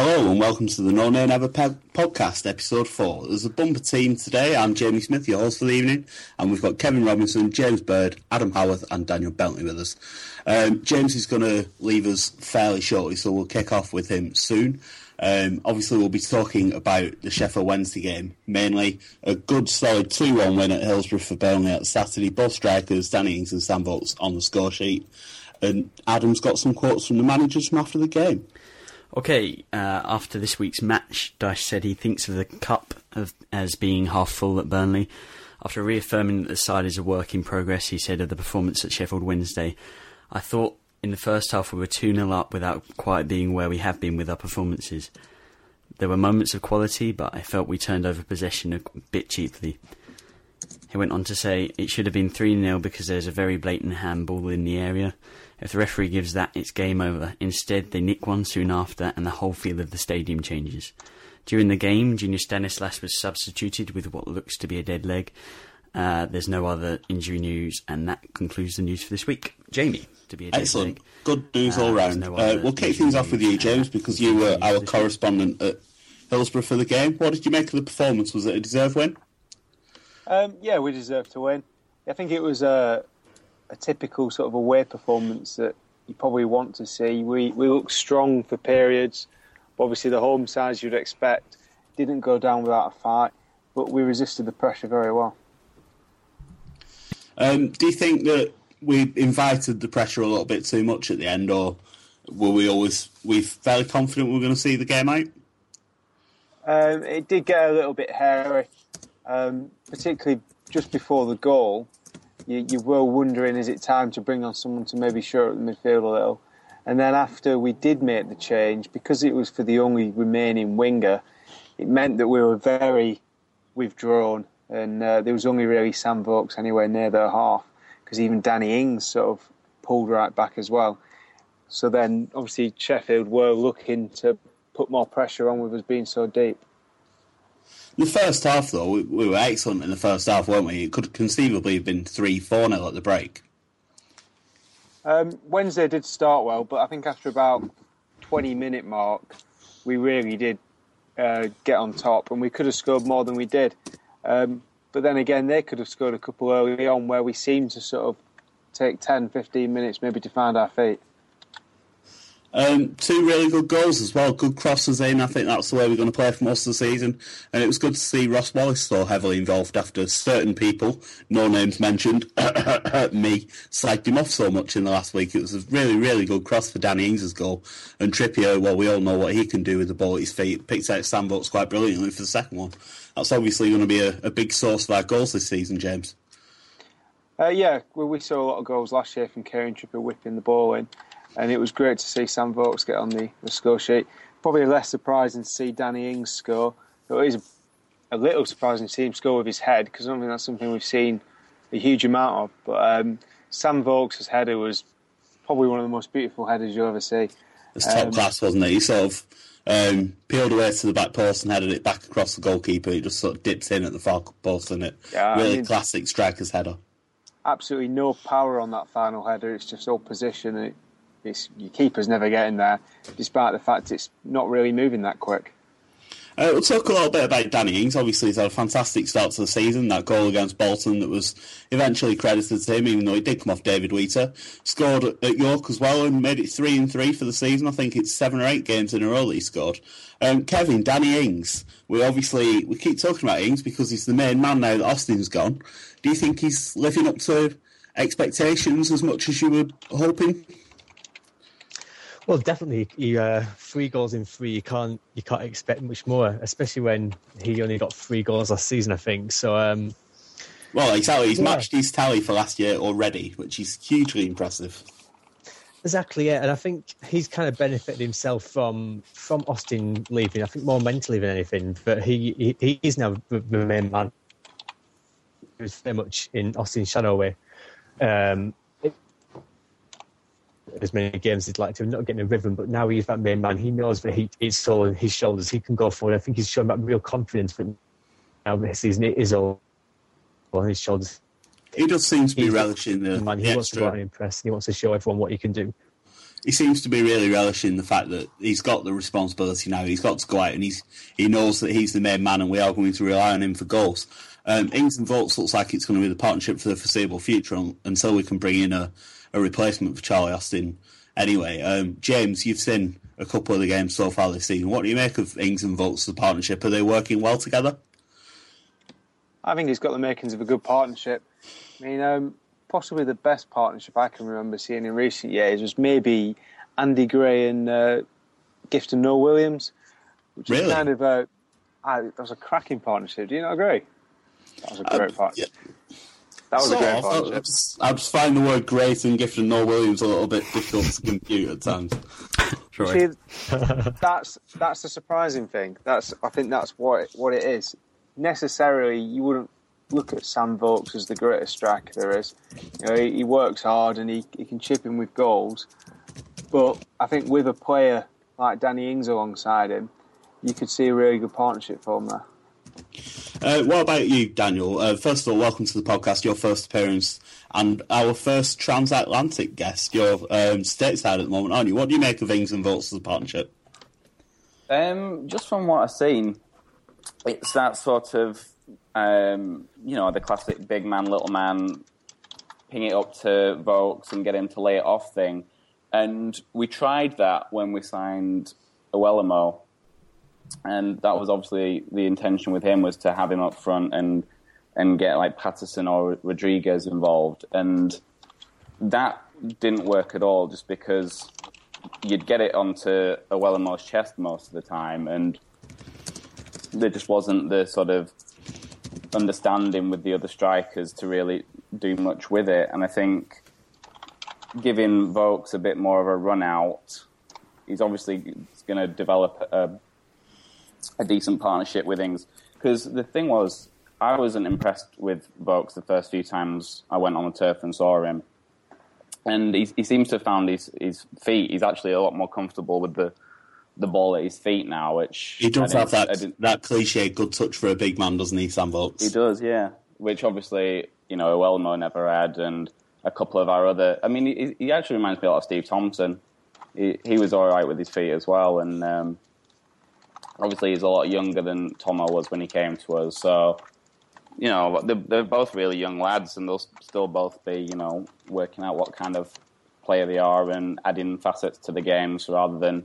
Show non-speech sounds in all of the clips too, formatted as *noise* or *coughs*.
Hello and welcome to the No Name Ever podcast, episode four. There's a bumper team today. I'm Jamie Smith, your host for the evening, and we've got Kevin Robinson, James Bird, Adam Howarth, and Daniel Bentley with us. Um, James is going to leave us fairly shortly, so we'll kick off with him soon. Um, obviously, we'll be talking about the Sheffield Wednesday game, mainly a good, solid 2 1 win at Hillsborough for Burnley at Saturday. Both strikers, Danny Ings and Sam Vokes, on the score sheet. And Adam's got some quotes from the managers from after the game. Okay, uh, after this week's match, Dyche said he thinks of the cup of, as being half full at Burnley. After reaffirming that the side is a work in progress, he said of the performance at Sheffield Wednesday, I thought in the first half we were 2 0 up without quite being where we have been with our performances. There were moments of quality, but I felt we turned over possession a bit cheaply. He went on to say it should have been 3 0 because there's a very blatant handball in the area. If the referee gives that, it's game over. Instead, they nick one soon after, and the whole feel of the stadium changes. During the game, Junior Stanislas was substituted with what looks to be a dead leg. Uh, there's no other injury news, and that concludes the news for this week. Jamie, to be a dead Excellent. leg. Good news Uh, all round. no uh, we'll kick things off with you, James, uh, because you were our this week. correspondent at Hillsborough for the game. What did you make of the performance? Was it a deserved win? Um, yeah, we deserved to win. I think it was a, a typical sort of away performance that you probably want to see. We we looked strong for periods. Obviously, the home sides you'd expect didn't go down without a fight, but we resisted the pressure very well. Um, do you think that we invited the pressure a little bit too much at the end, or were we always we fairly confident we were going to see the game out? Um, it did get a little bit hairy, um, particularly just before the goal. You, you were wondering, is it time to bring on someone to maybe shore up the midfield a little? And then after we did make the change, because it was for the only remaining winger, it meant that we were very withdrawn, and uh, there was only really Sam Vokes anywhere near their half, because even Danny Ings sort of pulled right back as well. So then, obviously, Sheffield were looking to put more pressure on with us being so deep. The first half, though, we, we were excellent in the first half, weren't we? It could conceivably have been 3 4 0 at the break. Um, Wednesday did start well, but I think after about 20 minute mark, we really did uh, get on top, and we could have scored more than we did. Um, but then again, they could have scored a couple early on where we seemed to sort of take 10, 15 minutes maybe to find our feet. Um, two really good goals as well. Good crosses in. I think that's the way we're going to play for most of the season. And it was good to see Ross Wallace so heavily involved after certain people, no names mentioned, *coughs* me, slagged him off so much in the last week. It was a really, really good cross for Danny Ings' goal. And Trippier, well, we all know what he can do with the ball at his feet. Picked out Sam quite brilliantly for the second one. That's obviously going to be a, a big source of our goals this season, James. Uh, yeah, well, we saw a lot of goals last year from Kieran Trippier whipping the ball in, and it was great to see Sam Vokes get on the, the score sheet. Probably less surprising to see Danny Ings score. It is a little surprising to see him score with his head because I don't think that's something we've seen a huge amount of. But um, Sam Vokes' header was probably one of the most beautiful headers you'll ever see. It's top Um, class, wasn't it? He sort of um, peeled away to the back post and headed it back across the goalkeeper. He just sort of dips in at the far post, and it Yeah, I really mean- classic striker's header. absolutely no power on that final header. It's just all position. It, it's, your keeper's never getting there, despite the fact it's not really moving that quick. Uh, we'll talk a little bit about Danny Ings. Obviously, he's had a fantastic start to the season. That goal against Bolton that was eventually credited to him, even though he did come off David Wheater. Scored at York as well and made it three and three for the season. I think it's seven or eight games in a row that he scored. Um, Kevin, Danny Ings. We obviously we keep talking about Ings because he's the main man now that Austin's gone. Do you think he's living up to expectations as much as you were hoping? Well, definitely, he, uh, three goals in three. You can't you can't expect much more, especially when he only got three goals last season, I think. So, um, well, exactly. He's yeah. matched his tally for last year already, which is hugely impressive. Exactly, yeah, and I think he's kind of benefited himself from from Austin leaving. I think more mentally than anything, but he, he he's now the main man. He was very much in Austin's shadow away. Um, as many games as he'd like to, not getting a rhythm, but now he's that main man. He knows that he, it's all on his shoulders. He can go forward. I think he's shown that real confidence, but now this season it is all on his shoulders. He does seem to be he's relishing the, man. He the wants extra. to go out and impress. He wants to show everyone what he can do. He seems to be really relishing the fact that he's got the responsibility now. He's got to go out and he's he knows that he's the main man, and we are going to rely on him for goals. Um, Ings and Vokes looks like it's going to be the partnership for the foreseeable future until we can bring in a, a replacement for Charlie Austin anyway. Um, James, you've seen a couple of the games so far this season. What do you make of Ings and Vokes, the partnership? Are they working well together? I think he's got the makings of a good partnership. I mean, um, possibly the best partnership I can remember seeing in recent years was maybe Andy Gray and uh, Gifton Noel Williams, which really? was kind of a that was a cracking partnership. Do you not agree? That was a great um, partnership. Yeah. That was so, a great partnership. I just, I just find the word great and Gifton Noel Williams a little bit difficult to compute at times. *laughs* See, *laughs* that's that's the surprising thing. That's I think that's what it, what it is. Necessarily, you wouldn't look at Sam Vokes as the greatest striker there is. You know, he, he, works hard and he, he can chip in with goals. But I think with a player like Danny Ings alongside him, you could see a really good partnership form there. Uh, what about you, Daniel? Uh, first of all, welcome to the podcast, your first appearance, and our first transatlantic guest. You're um, stateside at the moment, aren't you? What do you make of Ings and Vokes as a partnership? Um, just from what I've seen, it's that sort of, um, you know, the classic big man, little man, ping it up to Vokes and get him to lay it off thing. And we tried that when we signed Iwelumo and that was obviously the intention with him was to have him up front and and get like Paterson or Rodriguez involved, and that didn't work at all, just because you'd get it onto Iwelumo's chest most of the time, and there just wasn't the sort of understanding with the other strikers to really do much with it, and I think giving Vokes a bit more of a run out, he's obviously going to develop a a decent partnership with Ings. Because the thing was, I wasn't impressed with Vokes the first few times I went on the turf and saw him. And he, he seems to have found his, his feet. He's actually a lot more comfortable with the the ball at his feet now, which he does have that that cliche good touch for a big man, doesn't he, Sam Vokes? He does, yeah. Which obviously, you know, Iwelumo never had, and a couple of our other. I mean, he, he actually reminds me a lot of Steve Thompson. He, he was all right with his feet as well, and um, obviously he's a lot younger than Tomo was when he came to us. So, you know, they're, they're, both really young lads, and they'll still both be, you know, working out what kind of player they are and adding facets to the games rather than,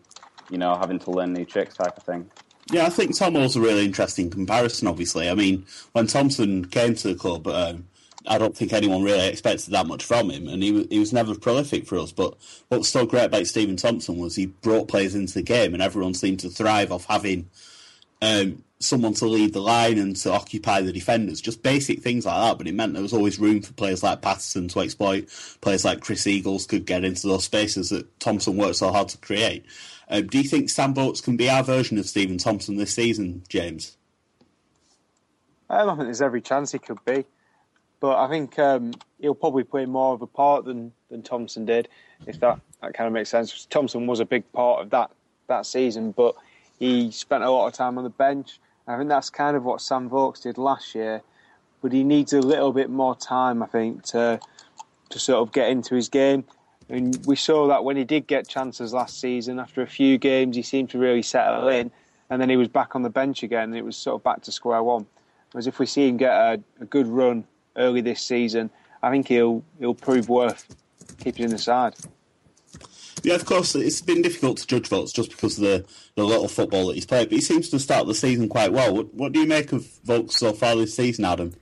you know, having to learn new tricks type of thing. Yeah, I think Tomo's a really interesting comparison. Obviously, I mean, when Thompson came to the club. Um, I don't think anyone really expected that much from him, and he he was never prolific for us. But what was so great about Stephen Thompson was he brought players into the game, and everyone seemed to thrive off having um, someone to lead the line and to occupy the defenders. Just basic things like that, but it meant there was always room for players like Paterson to exploit. Players like Chris Eagles could get into those spaces that Thompson worked so hard to create. Um, do you think Sam Vokes can be our version of Stephen Thompson this season, James? I think there's every chance he could be but I think um, he'll probably play more of a part than, than Thompson did, if that, that kind of makes sense. Thompson was a big part of that that season, but he spent a lot of time on the bench. I think that's kind of what Sam Vokes did last year, but he needs a little bit more time, I think, to to sort of get into his game. And we saw that when he did get chances last season, after a few games, he seemed to really settle in, and then he was back on the bench again. And it was sort of back to square one. Whereas if we see him get a, a good run early this season, I think he'll he'll prove worth keeping in the side. Yeah, of course, it's been difficult to judge Vokes just because of the, the little football that he's played, but he seems to start the season quite well. What, what do you make of Vokes so far this season, Adam?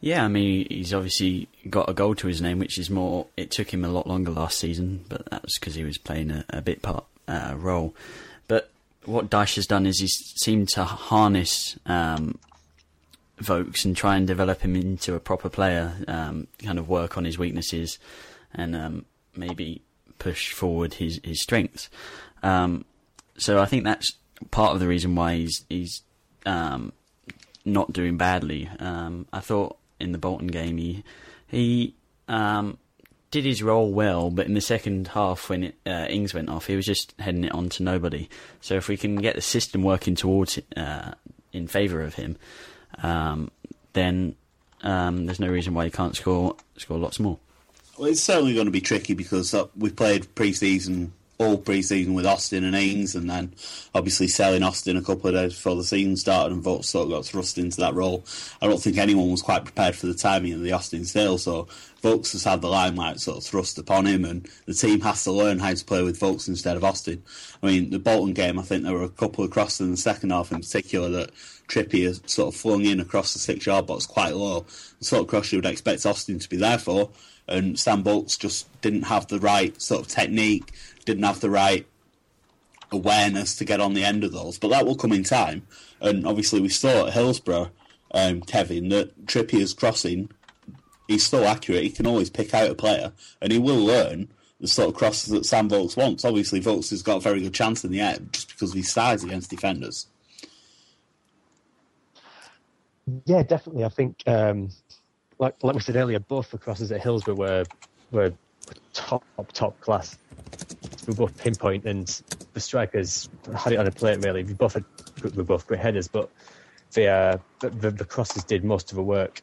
Yeah, I mean, he's obviously got a goal to his name, which is more. It took him a lot longer last season, but that was because he was playing a, a bit part uh, role. But what Dyche has done is he's seemed to harness um, Vokes and try and develop him into a proper player, um, kind of work on his weaknesses, and um, maybe push forward his his strengths. Um, so I think that's part of the reason why he's he's um, not doing badly. Um, I thought in the Bolton game he he um, did his role well, but in the second half when it, uh, Ings went off, he was just heading it on to nobody. So if we can get the system working towards uh, in favour of him, um, then um, there's no reason why you can't score score lots more. Well, it's certainly going to be tricky because uh, we played pre-season, all pre-season with Austin and Ings, and then obviously selling Austin a couple of days before the season started, and Vokes sort of got thrust into that role. I don't think anyone was quite prepared for the timing of the Austin sale, so Vokes has had the limelight sort of thrust upon him, and the team has to learn how to play with Vokes instead of Austin. I mean, the Bolton game, I think there were a couple of crosses in the second half in particular that Trippier sort of flung in across the six-yard box quite low, the sort of cross you would expect Austin to be there for and Sam Vokes just didn't have the right sort of technique, didn't have the right awareness to get on the end of those. But that will come in time. And obviously, we saw at Hillsborough, um, Kevin, that Trippier's crossing, he's so accurate. He can always pick out a player, and he will learn the sort of crosses that Sam Vokes wants. Obviously, Vokes has got a very good chance in the air just because of his size against defenders. Yeah, definitely. I think um, like like we said earlier, both the crosses at Hillsborough were were top top class. We both pinpoint, and the strikers had it on a plate. Really, we both had we both great headers, but the, uh, the the crosses did most of the work.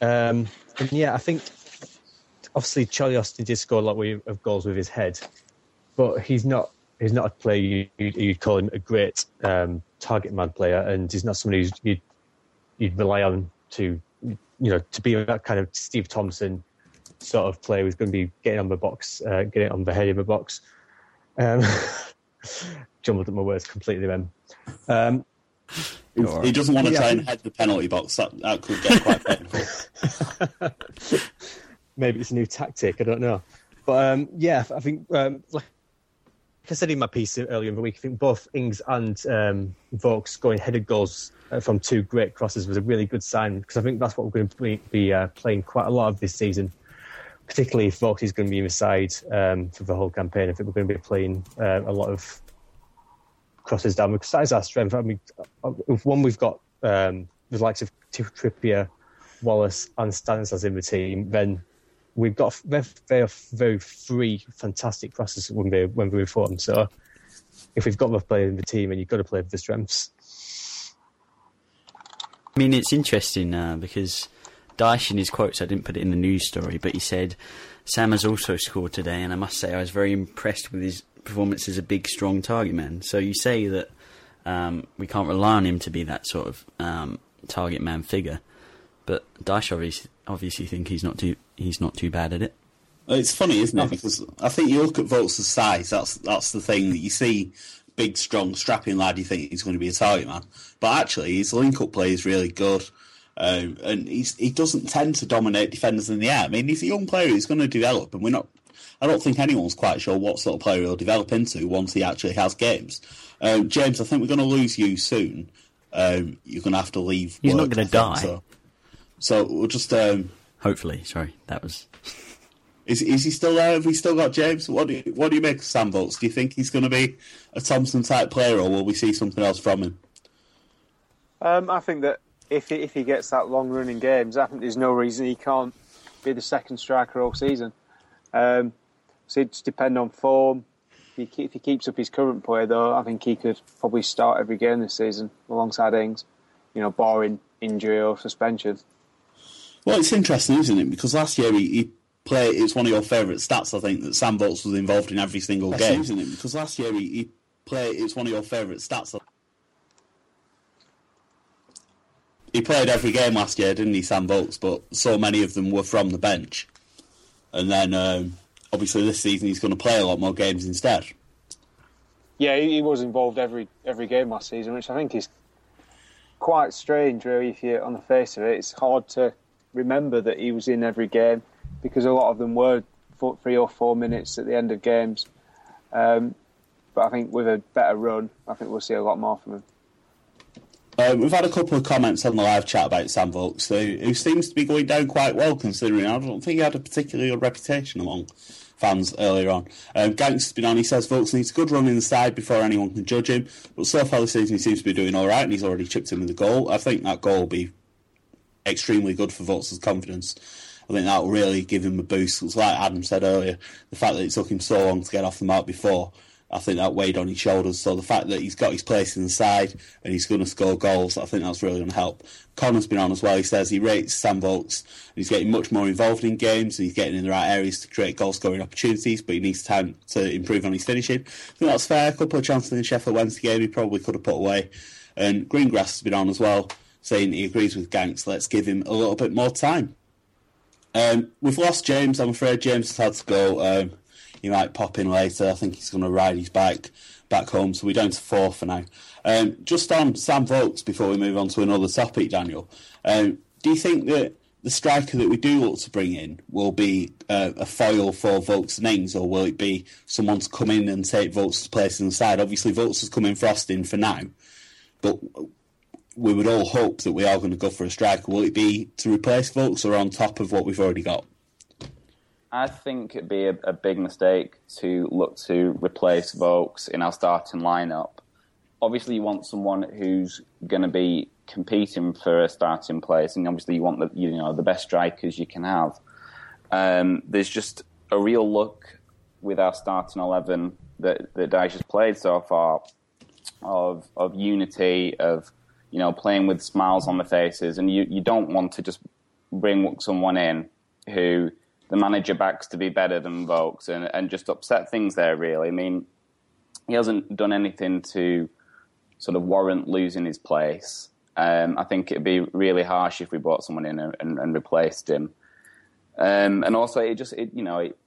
Um, and yeah, I think obviously Charlie Austin did score a lot of goals with his head, but he's not he's not a player you, would call him a great um, target man player, and he's not somebody you'd, you'd rely on to you know, to be that kind of Steve Thompson sort of player who's going to be getting on the box, uh, getting on the head of the box. Um, *laughs* jumbled up my words completely then. Um, he doesn't want to yeah, try and head the penalty box. That, that could get quite *laughs* painful. Maybe it's a new tactic. I don't know. But um, yeah, I think, um, like I said in my piece earlier in the week, I think both Ings and um, Vokes going headed goals uh, from two great crosses was a really good sign because I think that's what we're going to be, be uh, playing quite a lot of this season. Particularly if Vokes is going to be in the side um, for the whole campaign. I think we're going to be playing uh, a lot of crosses down because that is our strength. I mean, uh, if one we've got um, the likes of Trippier, Wallace, and Stanislas in the team, then we've got very, very three fantastic crosses when we when we reform. So if we've got the player in the team, and you've got to play with the strengths. I mean, it's interesting uh, because Dyche, in his quotes, I didn't put it in the news story, but he said Sam has also scored today, and I must say I was very impressed with his performance as a big, strong target man. So you say that um, we can't rely on him to be that sort of um, target man figure, but Dyche obviously, obviously think he's not too he's not too bad at it. It's funny, isn't it? Because I think you look at Vokes' size. That's that's the thing that you see big, strong, strapping lad, you think he's going to be a target man. But actually, his link up play is really good. Um, and he's, he doesn't tend to dominate defenders in the air. I mean, he's a young player He's going to develop, and we're not. I don't think anyone's quite sure what sort of player he'll develop into once he actually has games. Um, James, I think we're going to lose you soon. Um, you're going to have to leave. He's work, not going to die. So, so, we'll just. Um, Hopefully, sorry, that was. *laughs* Is, is he still there? Have we still got James? What do you, what do you make of Sam Vokes? Do you think he's going to be a Thompson type player, or will we see something else from him? Um, I think that if he, if he gets that long running games, I think there's no reason he can't be the second striker all season. Um, so it just depends on form. If he, if he, keeps up his current play, though, I think he could probably start every game this season alongside Ings, you know, barring injury or suspension. Well, it's interesting, isn't it? Because last year he, he play. It's one of your favourite stats. I think that Sam Vokes was involved in every single That's game, isn't it? Because last year he, he played. It's one of your favourite stats. He played every game last year, didn't he, Sam Vokes? But so many of them were from the bench, and then um, obviously this season he's going to play a lot more games instead. Yeah, he, he was involved every every game last season, which I think is quite strange, really. If you're on the face of it, it's hard to remember that he was in every game because a lot of them were for three or four minutes at the end of games. Um, but I think with a better run, I think we'll see a lot more from him. Um, we've had a couple of comments on the live chat about Sam Vokes, who, who seems to be going down quite well considering I don't think he had a particularly good reputation among fans earlier on. Um, Ganks has been on, he says Vokes needs a good run inside before anyone can judge him, but so far this season he seems to be doing alright and he's already chipped in with a goal. I think that goal will be extremely good for Vokes' confidence. I think that will really give him a boost. It's like Adam said earlier, the fact that it took him so long to get off the mark before I think that weighed on his shoulders. So the fact that he's got his place in the side and he's going to score goals, I think that's really going to help. Connor's been on as well. He says he rates Sam Vokes and he's getting much more involved in games and he's getting in the right areas to create goal scoring opportunities, but he needs time to improve on his finishing. I think that's fair. A couple of chances in the Sheffield Wednesday game he probably could have put away. And Greengrass has been on as well, saying he agrees with Ganks. Let's give him a little bit more time. Um, we've lost James. I'm afraid James has had to go. Um, he might pop in later. I think he's going to ride his bike back home. So we're down to four for now. Um, just on Sam Vokes before we move on to another topic, Daniel. Um, do you think that the striker that we do look to bring in will be uh, a foil for and Ings, or will it be someone to come in and take Vokes' place in the side? Obviously, Vokes has come in for Austin for now, but we would all hope that we are going to go for a striker. Will it be to replace Vokes or on top of what we've already got? I think it'd be a, a, big mistake to look to replace Vokes in our starting lineup. Obviously, you want someone who's going to be competing for a starting place, and obviously, you want the you know the best strikers you can have. Um, there's just a real look with our starting eleven that that Dyche has played so far of of unity of you know playing with smiles on the faces, and you you don't want to just bring someone in who the manager backs to be better than Vokes and, and just upset things there, really. I mean, he hasn't done anything to sort of warrant losing his place. Um, I think it'd be really harsh if we brought someone in and, and, replaced him. Um, and also, it just, it, you know, it,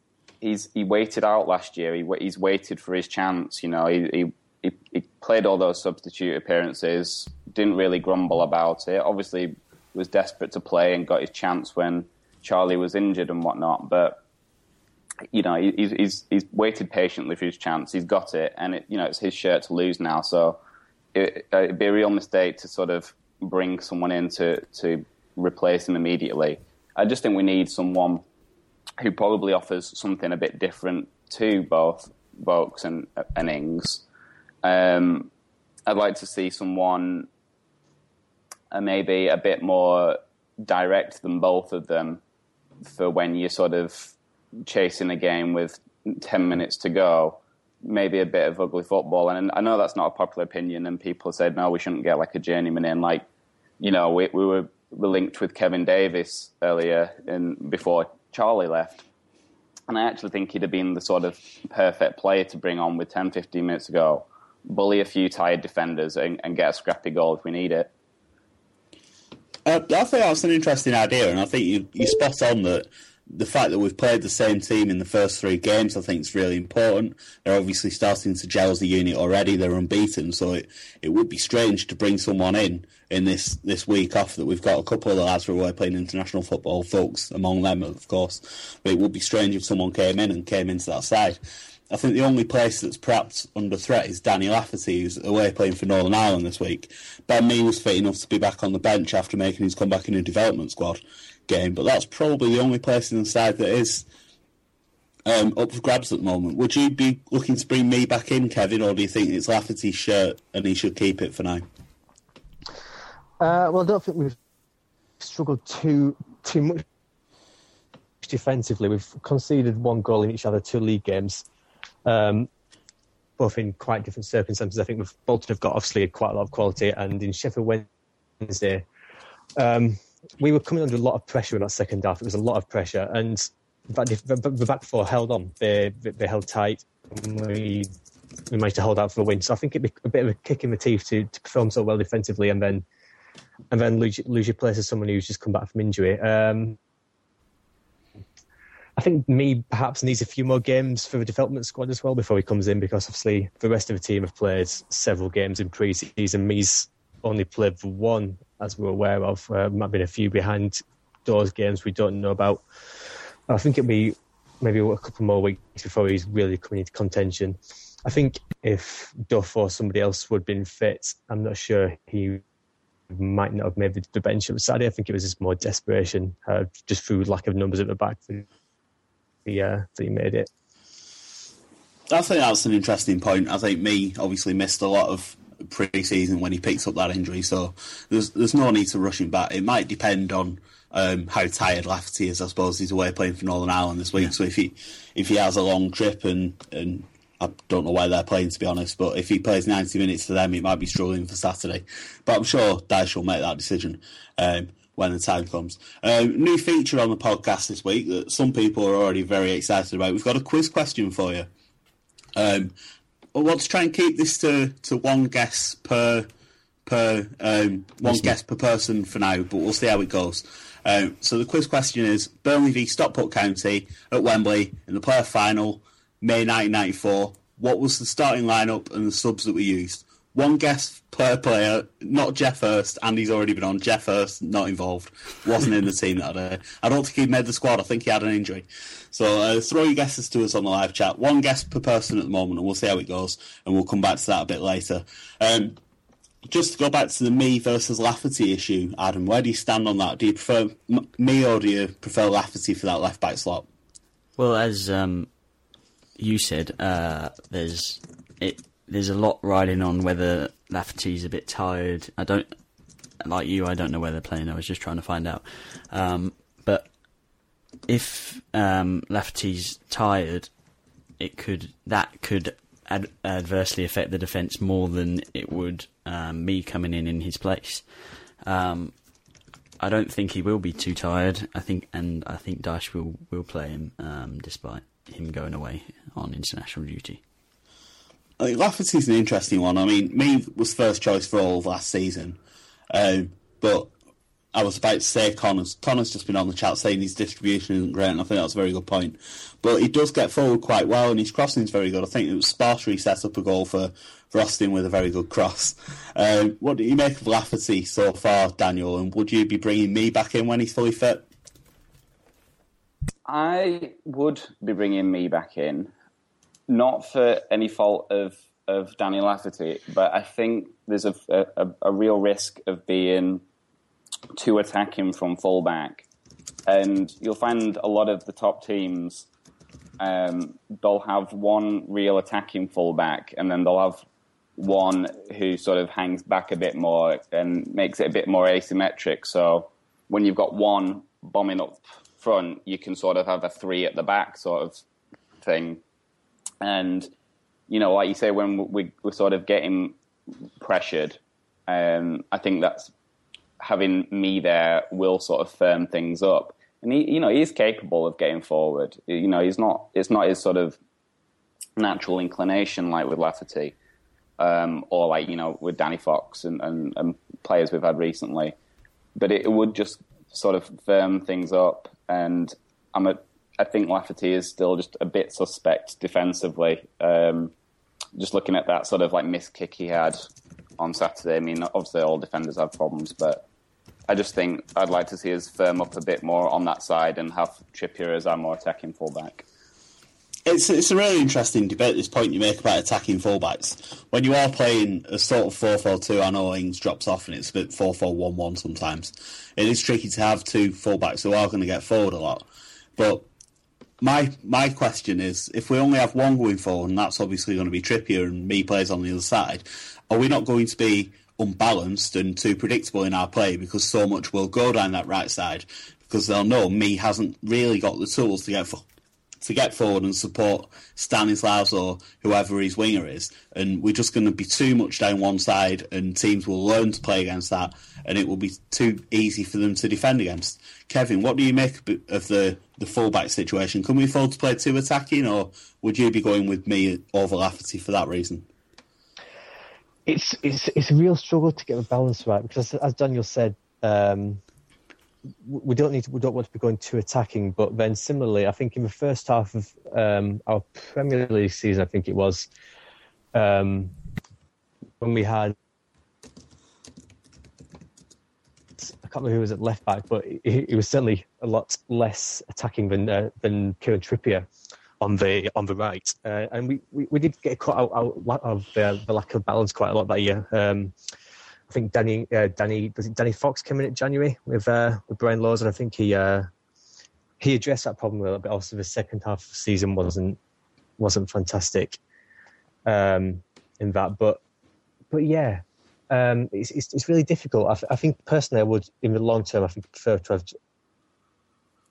he's he waited out last year. He, he's waited for his chance. You know, he, he, he played all those substitute appearances, didn't really grumble about it. Obviously, was desperate to play and got his chance when Charlie was injured and whatnot, but you know he's he's he's waited patiently for his chance. He's got it, and it, you know it's his shirt to lose now. So it, would be a real mistake to sort of bring someone in to to replace him immediately. I just think we need someone who probably offers something a bit different to both Vokes and, and Ings. Um, I'd like to see someone uh, maybe a bit more direct than both of them for when you're sort of chasing a game with 10 minutes to go, maybe a bit of ugly football. And I know that's not a popular opinion, and people said, no, we shouldn't get like a journeyman in. Like, you know, we, we were linked with Kevin Davies earlier in, before Charlie left. And I actually think he'd have been the sort of perfect player to bring on with 10, 15 minutes to go, bully a few tired defenders, and, and get a scrappy goal if we need it. Uh, I think that's an interesting idea, and I think you, you're spot on that the fact that we've played the same team in the first three games, I think, is really important. They're obviously starting to gel as a unit already. They're unbeaten, so it, it would be strange to bring someone in in this, this week off that we've got a couple of the lads who are playing international football, Vokes among them, of course. But it would be strange if someone came in and came into that side. I think the only place that's perhaps under threat is Danny Lafferty, who's away playing for Northern Ireland this week. Ben Mee was fit enough to be back on the bench after making his comeback in a development squad game, but that's probably the only place in the side that is um, up for grabs at the moment. Would you be looking to bring Mee back in, Kevin, or do you think it's Lafferty's shirt and he should keep it for now? Uh, well, I don't think we've struggled too too much defensively. We've conceded one goal in each other two league games um, both in quite different circumstances. I think with Bolton have got obviously quite a lot of quality, and in Sheffield Wednesday, um, we were coming under a lot of pressure in that second half. It was a lot of pressure, and the back four held on. They they held tight. We we managed to hold out for the win. So I think it'd be a bit of a kick in the teeth to, to perform so well defensively and then and then lose, lose your place as someone who's just come back from injury. Um, I think Mee perhaps needs a few more games for the development squad as well before he comes in because obviously the rest of the team have played several games in pre-season. Mee's only played for one, as we're aware of. Uh, might have been a few behind those games we don't know about. I think it'll be maybe a couple more weeks before he's really coming into contention. I think if Duff or somebody else would have been fit, I'm not sure he might not have made the, bench on Saturday. I think it was just more desperation, uh, just through lack of numbers at the back he, uh, that he made it. I think that's an interesting point. I think Mee obviously missed a lot of pre-season when he picks up that injury, so there's there's no need to rush him back. It might depend on um, how tired Lafferty is. I suppose he's away playing for Northern Ireland this week, yeah. so if he if he has a long trip and and I don't know where they're playing to be honest, but if he plays 90 minutes for them, he might be struggling for Saturday. But I'm sure Dyche will make that decision um, when the time comes. Um, new feature on the podcast this week that some people are already very excited about. We've got a quiz question for you. Um, I want to try and keep this to, to one guess per per um, one guess per person for now, but we'll see how it goes. Um, so the quiz question is: Burnley v Stockport County at Wembley in the playoff final May 1994. What was the starting lineup and the subs that we used? One guess per player, not Jeff Hurst. Andy's already been on. Jeff Hurst, not involved. Wasn't in the *laughs* team that day. I don't think he made the squad. I think he had an injury. So uh, throw your guesses to us on the live chat. One guess per person at the moment, and we'll see how it goes. And we'll come back to that a bit later. Um, just to go back to the Mee versus Lafferty issue, Adam, where do you stand on that? Do you prefer Mee or do you prefer Lafferty for that left back slot? Well, as um, you said, uh, there's it. There's a lot riding on whether Lafferty's a bit tired. I don't like you. I don't know where they're playing. I was just trying to find out. Um, but if um, Lafferty's tired, it could that could ad- adversely affect the defence more than it would um, Mee coming in in his place. Um, I don't think he will be too tired. I think, and I think Dyche will will play him um, despite him going away on international duty. I think Lafferty's an interesting one. I mean, Mee was first choice for all of last season, um, but I was about to say Connor's. Connor's just been on the chat saying his distribution isn't great, and I think that's a very good point. But he does get forward quite well, and his crossing is very good. I think it was Sparta set up a goal for, for Austin with a very good cross. Um, what do you make of Lafferty so far, Daniel? And would you be bringing Mee back in when he's fully fit? I would be bringing Mee back in, not for any fault of of Daniel Lafferty, but I think there's a, a, a real risk of being too attacking from fullback, and you'll find a lot of the top teams. Um, they'll have one real attacking fullback, and then they'll have one who sort of hangs back a bit more and makes it a bit more asymmetric. So when you've got one bombing up front, you can sort of have a three at the back sort of thing. And, you know, like you say, when we, we're sort of getting pressured, um, I think that's having Mee there will sort of firm things up. And he, you know, he's capable of getting forward. You know, he's not, it's not his sort of natural inclination like with Lafferty. Um, or like, you know, with Danny Fox and, and, and players we've had recently. But it, it would just sort of firm things up and I'm a, I think Lafferty is still just a bit suspect defensively. Um, just looking at that sort of like miss kick he had on Saturday. I mean, obviously all defenders have problems, but I just think I'd like to see us firm up a bit more on that side and have Trippier as our more attacking fullback. It's it's a really interesting debate. This point you make about attacking fullbacks when you are playing a sort of four four two. I know Ings drops off and it's a bit four four one one sometimes. It is tricky to have two fullbacks who are going to get forward a lot. But my my question is, if we only have one going forward, and that's obviously going to be Trippier and Mee plays on the other side, are we not going to be unbalanced and too predictable in our play because so much will go down that right side? Because they'll know Mee hasn't really got the tools to get to get forward and support Stanislas or whoever his winger is, and we're just going to be too much down one side, and teams will learn to play against that, and it will be too easy for them to defend against. Kevin, what do you make of the the fullback situation? Can we afford to play two attacking, or would you be going with Mee over Lafferty for that reason? It's it's it's a real struggle to get the balance right because, as Daniel said. Um, we don't need to, we don't want to be going too attacking, but then similarly, I think in the first half of um, our Premier League season, I think it was um, when we had I can't remember who was at left back, but he, he was certainly a lot less attacking than uh, than Kieran Trippier on the on the right, uh, and we, we, we, did get caught out, out of the, the, lack of balance quite a lot that year. Um, I think Danny uh, Danny was it Danny Fox came in at January with uh, with Brian Laws, and I think he uh, he addressed that problem a little bit. Also, the second half of the season wasn't wasn't fantastic um, in that, but but yeah, um, it's, it's, it's really difficult. I, th- I, think personally, I would in the long term, I think prefer to have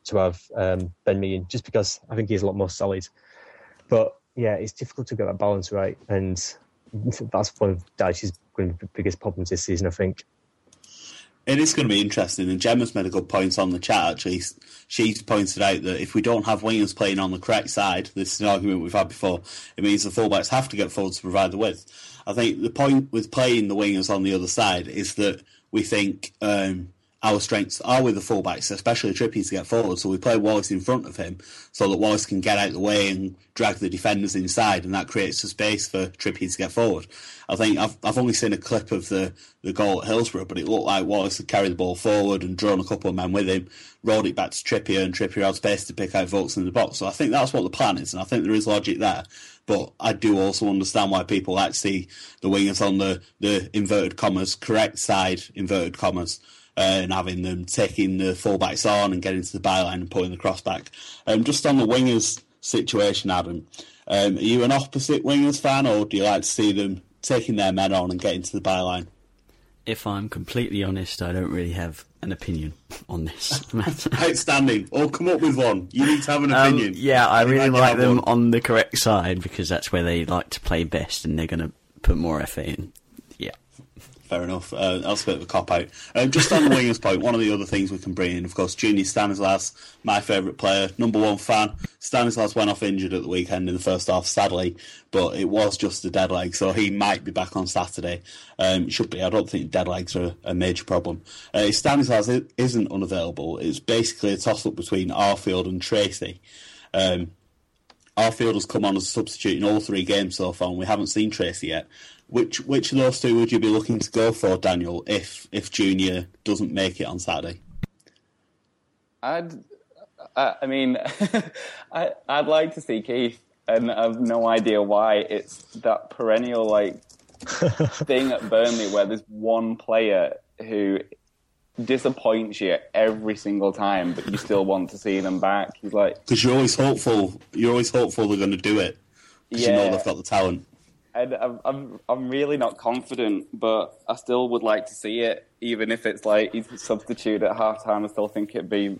to have um, Ben Mee in just because I think he's a lot more solid. But yeah, it's difficult to get that balance right, and that's one of Dyche's biggest problems this season, I think. It is going to be interesting, and Gemma's made a good point on the chat. Actually, she's pointed out that if we don't have wingers playing on the correct side, this is an argument we've had before. It means the fullbacks have to get forward to provide the width. I think the point with playing the wingers on the other side is that we think um, our strengths are with the fullbacks, especially Trippier to get forward. So we play Wallace in front of him so that Wallace can get out of the way and drag the defenders inside, and that creates a space for Trippier to get forward. I think I've I've only seen a clip of the, the goal at Hillsborough, but it looked like Wallace had carried the ball forward and drawn a couple of men with him, rolled it back to Trippier, and Trippier had space to pick out Vokes in the box. So I think that's what the plan is, and I think there is logic there. But I do also understand why people like to see the wingers on the, the inverted commas, correct side, inverted commas and having them taking the fullbacks on and getting to the byline and pulling the cross back. Um, just on the wingers situation, Adam, um, are you an opposite wingers fan or do you like to see them taking their men on and getting to the byline? If I'm completely honest, I don't really have an opinion on this *laughs* Outstanding. Or come up with one. You need to have an um, opinion. yeah, I really like them one. on the correct side because that's where they like to play best and they're going to put more effort in fair enough. Uh, that's a bit of a cop out. Um, just on the *laughs* wingers point, one of the other things we can bring in, of course, Junior Stanislas, my favourite player, number one fan. Stanislas went off injured at the weekend in the first half, sadly, but it was just a dead leg, so he might be back on Saturday. Um, should be. I don't think dead legs are a major problem. Uh, Stanislas isn't unavailable. It's basically a toss up between Arfield and Treacy. Um, Arfield has come on as a substitute in all three games so far, and we haven't seen Treacy yet. Which which of those two would you be looking to go for, Daniel, if if Junior doesn't make it on Saturday? I'd, I, mean, *laughs* I, I'd like to see Keith, and I've no idea why. It's that perennial like *laughs* thing at Burnley where there's one player who disappoints you every single time, but you still want to see them back. He's like because you're always hopeful. You're always hopeful they're going to do it because yeah. you know they've got the talent and I'm, I'm I'm really not confident, but I still would like to see it, even if it's like he's a substitute at half time. I still think it'd be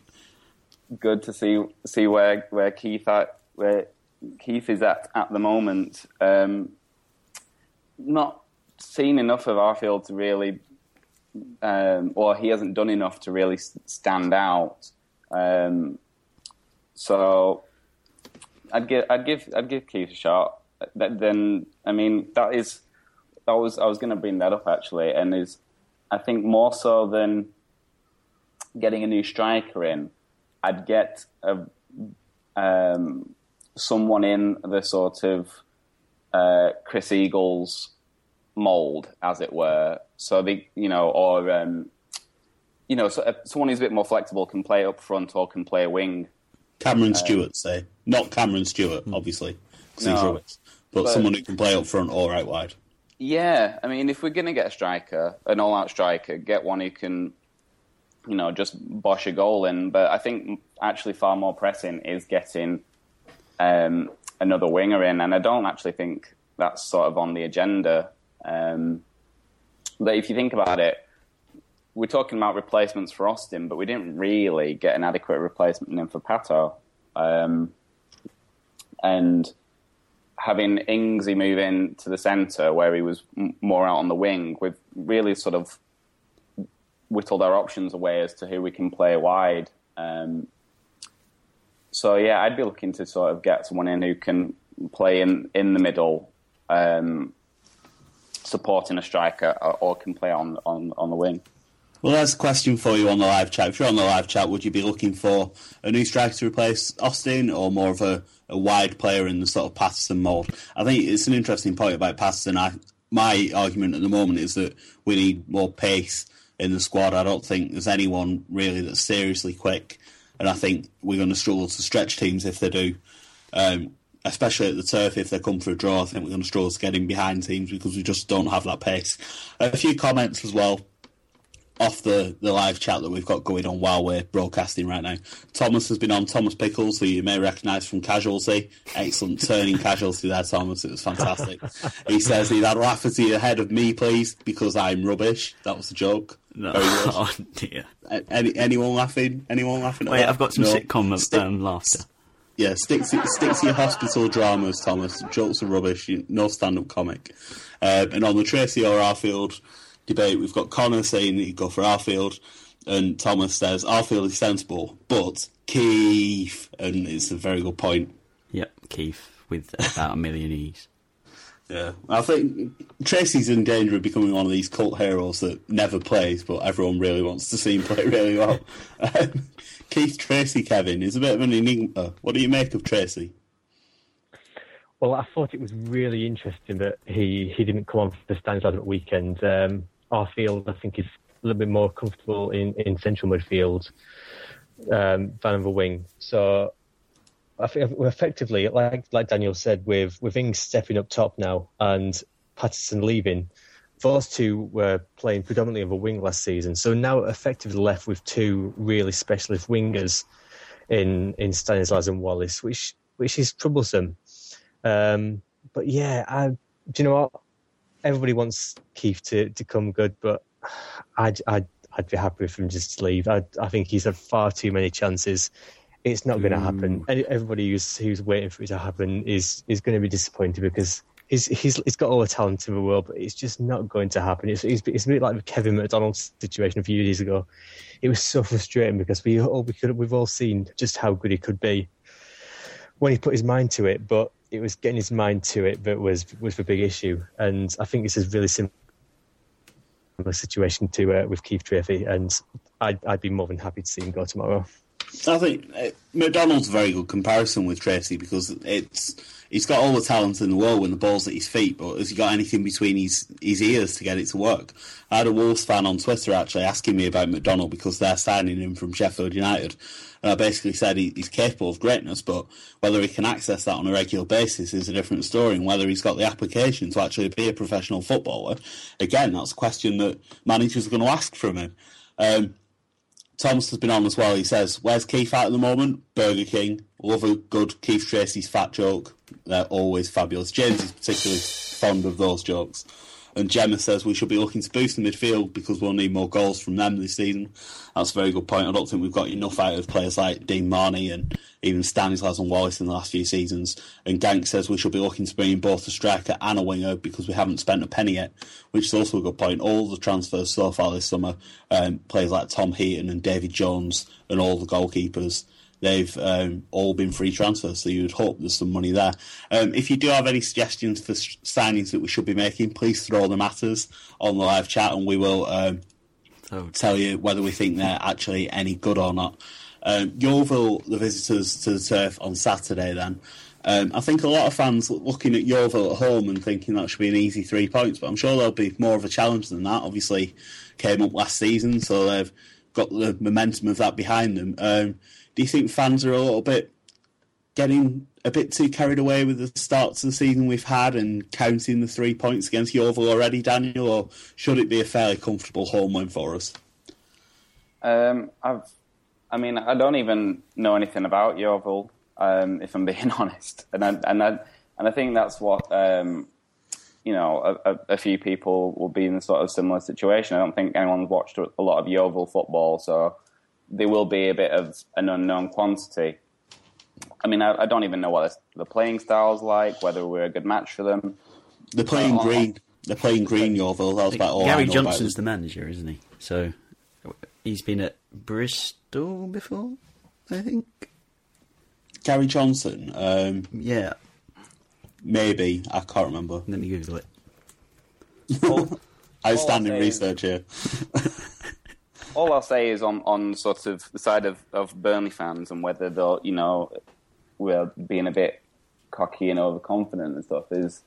good to see see where where Keith at where Keith is at at the moment. Um, not seen enough of Arfield to really, um, or he hasn't done enough to really stand out. Um, so I'd give I'd give I'd give Keith a shot then I mean that is that was I was going to bring that up actually, and is I think more so than getting a new striker in, I'd get a, um, someone in the sort of uh, Chris Eagles mold, as it were. So the you know, or um, you know, so, uh, someone who's a bit more flexible can play up front or can play a wing. Cameron uh, Stewart, say not Cameron Stewart, obviously. No, but, but someone who can play up front or out wide. Yeah, I mean, if we're going to get a striker, an all-out striker, get one who can, you know, just bosh a goal in. But I think actually far more pressing is getting um, another winger in, and I don't actually think that's sort of on the agenda. Um, but if you think about it, we're talking about replacements for Austin, but we didn't really get an adequate replacement in for Pato. Um, and having Ingsy move in to the centre where he was m- more out on the wing, we've really sort of whittled our options away as to who we can play wide. Um, so yeah, I'd be looking to sort of get someone in who can play in in the middle, um, supporting a striker, or, or can play on on on the wing. Well, there's a question for you on the live chat. If you're on the live chat, would you be looking for a new striker to replace Austin or more of a, a wide player in the sort of Paterson mould? I think it's an interesting point about Paterson. I, my argument at the moment is that we need more pace in the squad. I don't think there's anyone really that's seriously quick, and I think we're going to struggle to stretch teams if they do. Um, especially at the turf, if they come for a draw, I think we're going to struggle to get in behind teams because we just don't have that pace. A few comments as well off the, the live chat that we've got going on while we're broadcasting right now. Thomas has been on, Thomas Pickles, who you may recognise from Casualty. Excellent turning casualty there, Thomas. It was fantastic. *laughs* he says he'd had Rafferty ahead of me, please, because I'm rubbish. That was a joke. No. *laughs* Oh dear. Any, anyone laughing? Anyone laughing? at Wait? I've got some No. sitcom Stick- um, laughter. Yeah, stick to, stick to your hospital dramas, Thomas. Jokes are rubbish. You, no stand-up comic. Um, and on the Treacy or Arfield debate, we've got Connor saying he'd go for Arfield, and Thomas says Arfield is sensible, but Keith, and it's a very good point. Yep, Keith with about a million E's. Yeah, I think Treacy's in danger of becoming one of these cult heroes that never plays, but everyone really wants to see him play really well. Um, Keith Treacy, Kevin, is a bit of an enigma. What do you make of Treacy? Well, I thought it was really interesting that he, he didn't come on for the Stanislas at weekend. Um, Arfield, I think, is a little bit more comfortable in, in central midfield um, than a wing. So I think effectively, like like Daniel said, with with Ings stepping up top now and Paterson leaving, those two were playing predominantly of a wing last season. So now effectively left with two really specialist wingers in in Stanislas and Wallace, which which is troublesome. Um, but yeah, I, do you know what? Everybody wants Keith to, to come good, but I'd, I'd, I'd be happy if him just to leave. I, I think he's had far too many chances. It's not going to hmm. happen. Everybody who's, who's waiting for it to happen is, is going to be disappointed because he's, he's, he's got all the talent in the world, but it's just not going to happen. It's, it's, it's a bit like the Kevin McDonald's situation a few years ago. It was so frustrating because we all, we could, we've all seen just how good he could be when he put his mind to it, but it was getting his mind to it that was was the big issue. And I think this is really similar situation to uh, with Keith Treacy, and I'd, I'd be more than happy to see him go tomorrow. I think uh, McDonald's a very good comparison with Tracy because it's he's got all the talent in the world when the ball's at his feet, but has he got anything between his, his ears to get it to work? I had a Wolves fan on Twitter actually asking me about McDonald because they're signing him from Sheffield United. And I basically said he, he's capable of greatness, but whether he can access that on a regular basis is a different story, and whether he's got the application to actually be a professional footballer, again, that's a question that managers are going to ask from him. Um, Thomas has been on as well. He says, "Where's Keith at at the moment? Burger King. Love a good Keith Treacy's fat joke. They're always fabulous. James is particularly fond of those jokes." And Gemma says we should be looking to boost the midfield because we'll need more goals from them this season. That's a very good point. I don't think we've got enough out of players like Dean Marney and even Stanislas and Wallace in the last few seasons. And Gank says we should be looking to bring in both a striker and a winger because we haven't spent a penny yet, which is also a good point. All the transfers so far this summer, um, players like Tom Heaton and David Jones and all the goalkeepers, they've um, all been free transfers, so you would hope there's some money there. Um, if you do have any suggestions for signings that we should be making, please throw them at us on the live chat, and we will um, So tell you whether we think they're actually any good or not. Um, Yeovil, the visitors to the turf on Saturday, then. Um, I think a lot of fans looking at Yeovil at home and thinking that should be an easy three points, but I'm sure there'll be more of a challenge than that. Obviously, came up last season, so they've got the momentum of that behind them. Do you think fans are a little bit getting a bit too carried away with the starts of the season we've had and counting the three points against Yeovil already, Daniel, or should it be a fairly comfortable home win for us? Um, I've, I mean, I don't even know anything about Yeovil, um, if I'm *laughs* being honest, and I, and I, and I think that's what um, you know. A, a, a few people will be in a sort of similar situation. I don't think anyone's watched a lot of Yeovil football, so there will be a bit of an unknown quantity. I mean, I, I don't even know what the playing style's like, whether we're a good match for them. They're playing Uh, green. They're playing green, Yeovil. That was about all I Gary know about Johnson's the manager, isn't he? So he's been at Bristol before, I think. Gary Johnson. Um, Yeah, maybe I can't remember. let me Google it. *laughs* Outstanding I'll say is- research here. *laughs* all I'll say is on, on sort of the side of, of Burnley fans and whether they'll, you know, we're being a bit cocky and overconfident and stuff is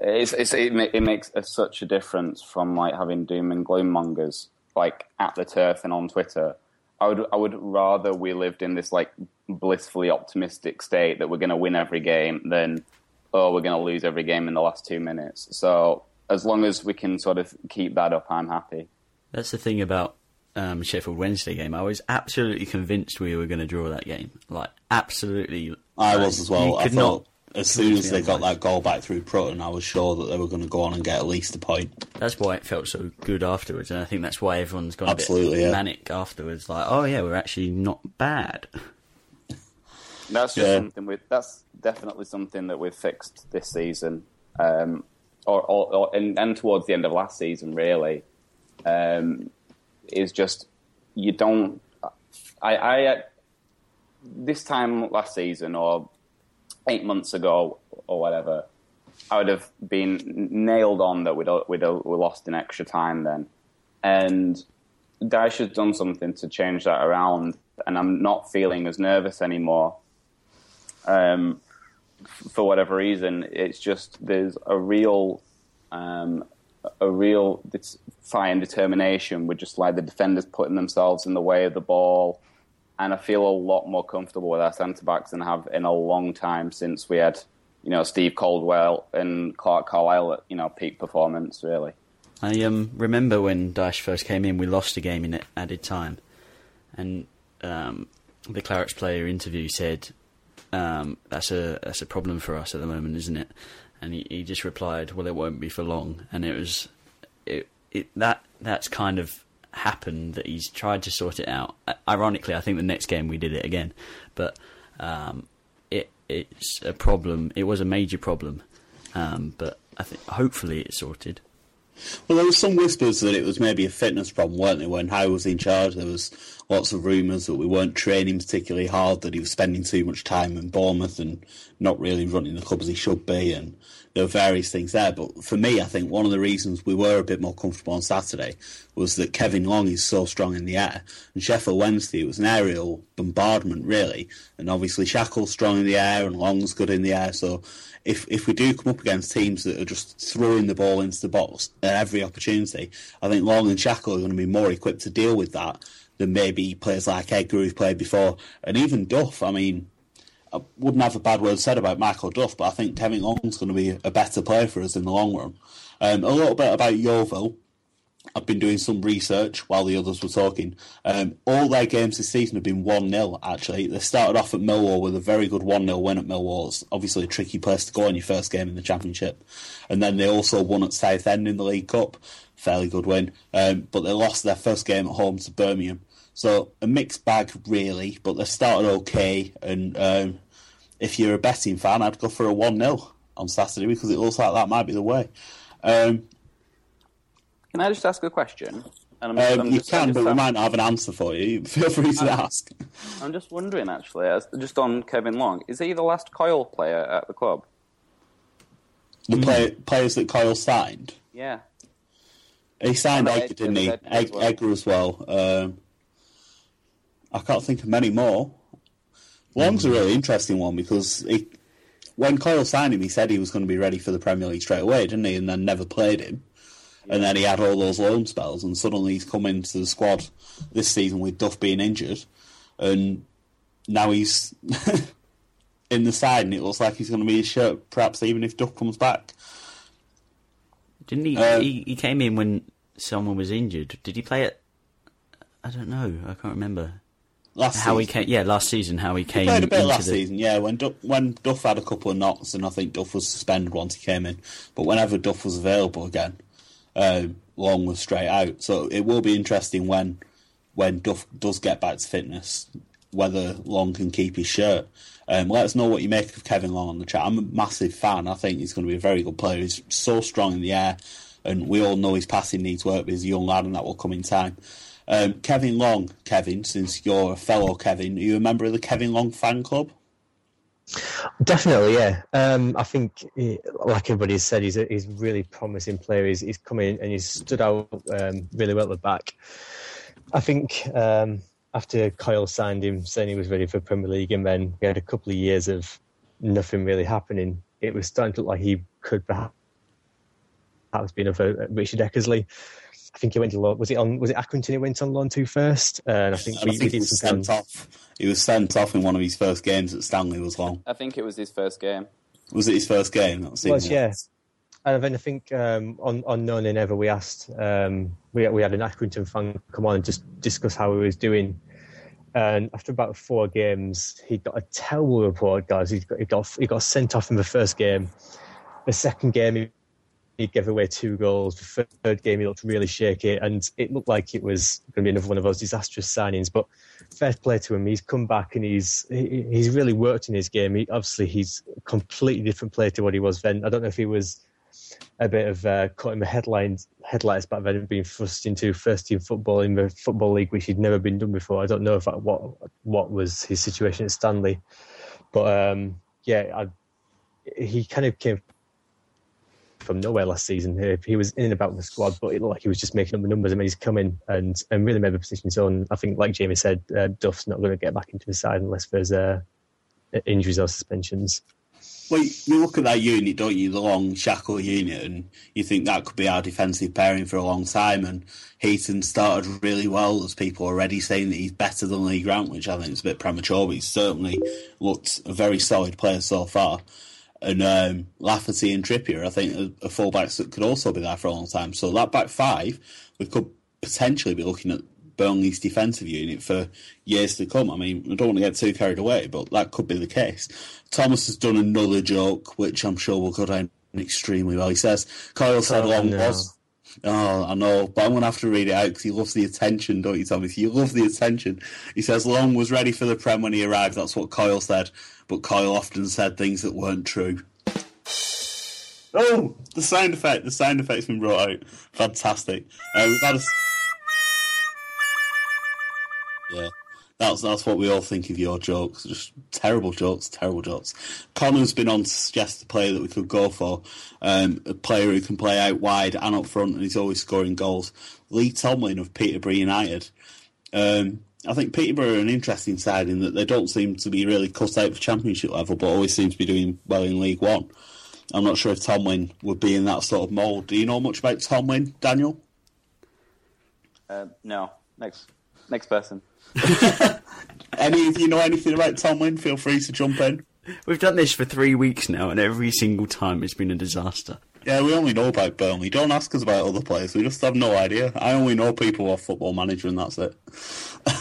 it's, it's, it, it makes a, such a difference from like having doom and gloom mongers like at the turf and on Twitter. I would I would rather we lived in this like blissfully optimistic state that we're going to win every game than oh we're going to lose every game in the last two minutes. So as long as we can sort of keep that up, I'm happy. That's the thing about um, Sheffield Wednesday game. I was absolutely convinced we were going to draw that game. Like absolutely. I like, was as well. I could thought as soon as they got that goal back through Prutton, I was sure that they were going to go on and get at least a point. That's why it felt so good afterwards, and I think that's why everyone's gone Absolutely, a bit yeah. manic afterwards. Like, oh yeah, we're actually not bad. That's just Yeah. something we That's definitely something that we've fixed this season, um, or, or, or and, and towards the end of last season, really, um, is just you don't. I, I uh, this time last season or eight months ago or whatever, I would have been nailed on that we'd we'd we lost in extra time then, and Dyche has done something to change that around, and I'm not feeling as nervous anymore. Um, for whatever reason, it's just there's a real, um, a real fire and determination with just like the defenders putting themselves in the way of the ball, and I feel a lot more comfortable with our centre backs than I have in a long time since we had, you know, Steve Caldwell and Clarke Carlisle at you know peak performance really. I um, remember when Dyche first came in, we lost a game in added time, and um, the Clarets player interview said um, that's a that's a problem for us at the moment, isn't it? And he, he just replied, "Well, it won't be for long." And it was it, it that that's kind of happened that he's tried to sort it out. Ironically, I think the next game we did it again, but um, it it's a problem. It was a major problem, um, but I think hopefully it's sorted. Well, there were some whispers that it was maybe a fitness problem, weren't there? When Howe was in charge, there was lots of rumours that we weren't training particularly hard, that he was spending too much time in Bournemouth and not really running the club as he should be, and there were various things there. But for me, I think one of the reasons we were a bit more comfortable on Saturday was that Kevin Long is so strong in the air, and Sheffield Wednesday it was an aerial bombardment really, and obviously Shackell's strong in the air and Long's good in the air, so if if we do come up against teams that are just throwing the ball into the box at every opportunity, I think Long and Shackell are going to be more equipped to deal with that than maybe players like Edgar who've played before, and even Duff. I mean, I wouldn't have a bad word said about Michael Duff, but I think Kevin Long's going to be a better player for us in the long run. Um, a little bit about Yeovil. I've been doing some research while the others were talking. Um, all their games this season have been 1 0, actually. They started off at Millwall with a very good 1 0 win at Millwall. It's obviously a tricky place to go on your first game in the Championship. And then they also won at Southend in the League Cup. Fairly good win. Um, but they lost their first game at home to Birmingham. So a mixed bag, really, but they started okay. And um, if you're a betting fan, I'd go for a 1 0 on Saturday because it looks like that might be the way. Um, Can I just ask a question? And I'm, Um, I'm you just, can, just, but we I'm- might not have an answer for you. *laughs* Feel free to ask. I'm just wondering, actually, as, just on Kevin Long, is he the last Coyle player at the club? The play, players that Coyle signed. Yeah. He signed no, Edgar, didn't he? Edgar as well. Edgar as well. Um, I can't think of many more. Long's a really interesting one because he, when Coyle signed him, he said he was going to be ready for the Premier League straight away, didn't he? And then never played him. And then he had all those loan spells, and suddenly he's come into the squad this season with Duff being injured, and now he's *laughs* in the side, and it looks like he's going to be his shirt, perhaps even if Duff comes back. Didn't he, Uh, he? He came in when someone was injured. Did he play it? I don't know. I can't remember Last how he came. Yeah, last season how he came. He played a bit last the, season, yeah. When Duff, when Duff had a couple of knocks, and I think Duff was suspended once he came in. But whenever Duff was available again, um, Long was straight out. So it will be interesting when when Duff does get back to fitness. whether Long can keep his shirt. Um, let us know what you make of Kevin Long on the chat. I'm a massive fan. I think he's going to be a very good player. He's so strong in the air, and we all know his passing needs work. He's a young lad, and that will come in time. Um, Kevin Long, Kevin, since you're a fellow Kevin, are you a member of the Kevin Long fan club? Definitely, yeah. Um, I think, like everybody has said, he's a he's really promising player. He's, he's come in and he's stood out um, really well at the back. I think um, after Coyle signed him, saying he was ready for Premier League, and then we had a couple of years of nothing really happening, it was starting to look like he could perhaps be another Richard Eckersley. I think he went to loan. Was it on? Was it Accrington? He went on loan to first, uh, and I think And we, I think we he was sent kind off. He was sent off in one of his first games at Stanley. Was long. I think it was his first game. Was it his first game? That It was, yeah. And then I think um, on on No Nay Never we asked um, we we had an Accrington fan come on and just discuss how he was doing. And after about four games, he got a terrible report, guys. He got he got he got sent off in the first game. The second game, he, he gave away two goals. The third game, he looked really shaky, and it looked like it was going to be another one of those disastrous signings. But fair play to him. He's come back and he's he, he's really worked in his game. He, obviously, he's a completely different player to what he was then. I don't know if he was a bit of uh, cutting the headlines headlights back then being thrust into first team football in the football league, which he'd never been done before. I don't know if that, what what was his situation at Stanley, but um, yeah, I, he kind of came from nowhere last season. He, he was in and about the squad, but it looked like he was just making up the numbers. I mean, he's come in and, and really made the position his own. I think, like Jamie said, uh, Duff's not going to get back into the side unless there's uh, injuries or suspensions. Well, you- look at that unit, don't you? The long Shackell unit, and you think that could be our defensive pairing for a long time. And Heaton started really well. There's people already saying that he's better than Lee Grant, which I think is a bit premature, but he's certainly looked a very solid player so far. And um, Lafferty and Trippier, I think, are, fullbacks that could also be there for a long time. So that back five, we could potentially be looking at Burnley's defensive unit for years to come. I mean, I don't want to get too carried away, but that could be the case. Thomas has done another joke, which I'm sure will go down extremely well. He says, Coyle said Oh, long no. was. Oh, I know, but I'm going to have to read it out because he loves the attention, don't you, Thomas? You love the attention. He says Long was ready for the Prem when he arrived. That's what Coyle said, but Coyle often said things that weren't true. Oh, the sound effect. The sound effect's been brought out. Fantastic. Uh, we've had a... Yeah, that's that's what we all think of your jokes. Just terrible jokes, terrible jokes. Connor's been on to suggest a player that we could go for, um, a player who can play out wide and up front, and he's always scoring goals. Lee Tomlin of Peterborough United. Um, I think Peterborough are an interesting side in that they don't seem to be really cut out for Championship level, but always seem to be doing well in League One. I'm not sure if Tomlin would be in that sort of mould. Do you know much about Tomlin, Daniel? Uh, no. Next, next person. *laughs* Any of you know anything about Tomlin? Feel free to jump in. We've done this for three weeks now, and every single time it's been a disaster. Yeah, we only know about Burnley. Don't ask us about other players. We just have no idea. I only know people who are Football Manager, and that's it.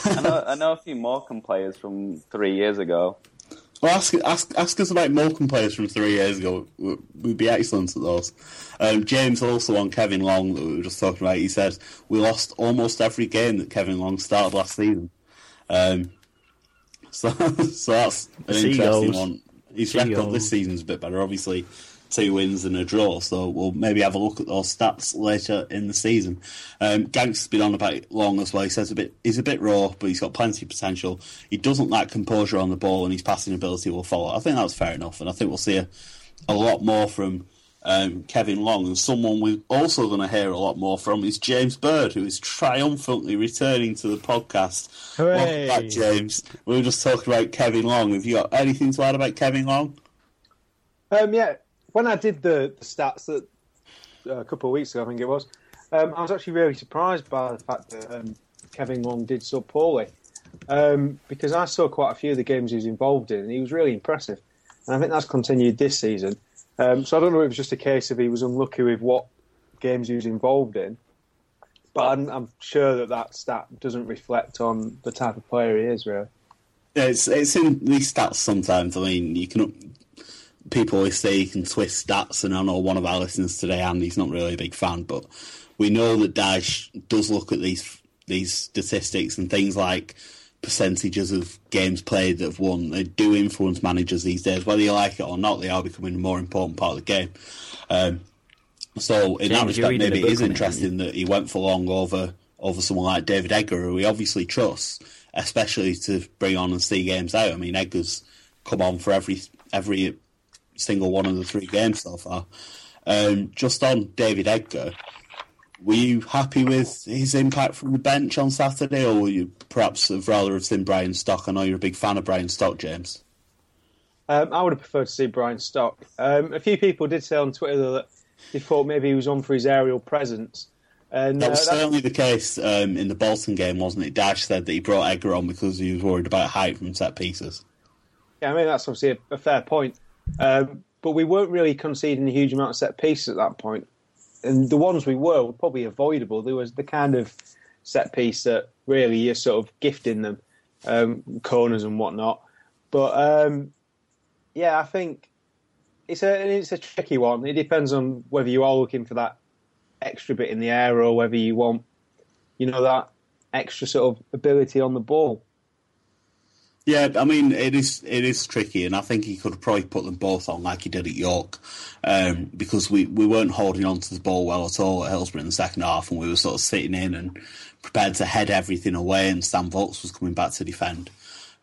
I know, I know a few Morecambe players from three years ago. Well, ask, ask, ask us about Morecambe players from three years ago. We- We'd be excellent at those. Um, James also on Kevin Long that we were just talking about. He said we lost almost every game that Kevin Long started last season. Um, *laughs* so, so that's an interesting one. His record this season's a bit better. Obviously, two wins and a draw. So we'll maybe have a look at those stats later in the season. Um, Gank's been on about it long as well. He says a bit he's a bit raw, but he's got plenty of potential. He doesn't lack composure on the ball, and his passing ability will follow. I think that's fair enough, and I think we'll see a, a lot more from um, Kevin Long. And someone we're also going to hear a lot more from is James Bird, who is triumphantly returning to the podcast. Hooray. Welcome back, James. We were just talking about Kevin Long. Have you got anything to add about Kevin Long? Um, yeah, when I did the, the stats that uh, a couple of weeks ago, I think it was, um, I was actually really surprised by the fact that um, Kevin Long did so poorly. Um, because I saw quite a few of the games he was involved in, and he was really impressive. And I think that's continued this season. Um, so I don't know if it was just a case of he was unlucky with what games he was involved in, but I'm, I'm sure that that stat doesn't reflect on the type of player he is, really. It's it's in these stats sometimes. I mean, you can people always say you can twist stats, and I know one of our listeners today, Andy's not really a big fan, but we know that Dyche does look at these these statistics and things like percentages of games played that have won. They do influence managers these days, whether you like it or not. They are becoming a more important part of the game. Um, so in James, that respect, maybe it is it book is on it, interesting that he went for long over over someone like David Edgar, who he obviously trusts, especially to bring on and see games out. I mean, Edgar's come on for every every single one of the three games so far. Um, just on David Edgar, were you happy with his impact from the bench on Saturday, or were you perhaps have rather have seen Brian Stock? I know you're a big fan of Brian Stock, James. Um, I would have preferred to see Brian Stock. Um, a few people did say on Twitter that they thought maybe he was on for his aerial presence. And That uh, was that- certainly the case um, in the Bolton game, wasn't it? Dyche said that he brought Edgar on because he was worried about height from set pieces. Yeah, I mean that's obviously a, a fair point. Um, but we weren't really conceding a huge amount of set pieces at that point, and the ones we were were probably avoidable. There was the kind of set piece that really you're sort of gifting them um, corners and whatnot. But um, yeah, I think it's a it's a tricky one. It depends on whether you are looking for that extra bit in the air or whether you want, you know, that extra sort of ability on the ball. Yeah, I mean it is it is tricky, and I think he could probably put them both on like he did at York, um, because we, we weren't holding on to the ball well at all at Hillsborough in the second half, and we were sort of sitting in and prepared to head everything away, and Stan Vokes was coming back to defend.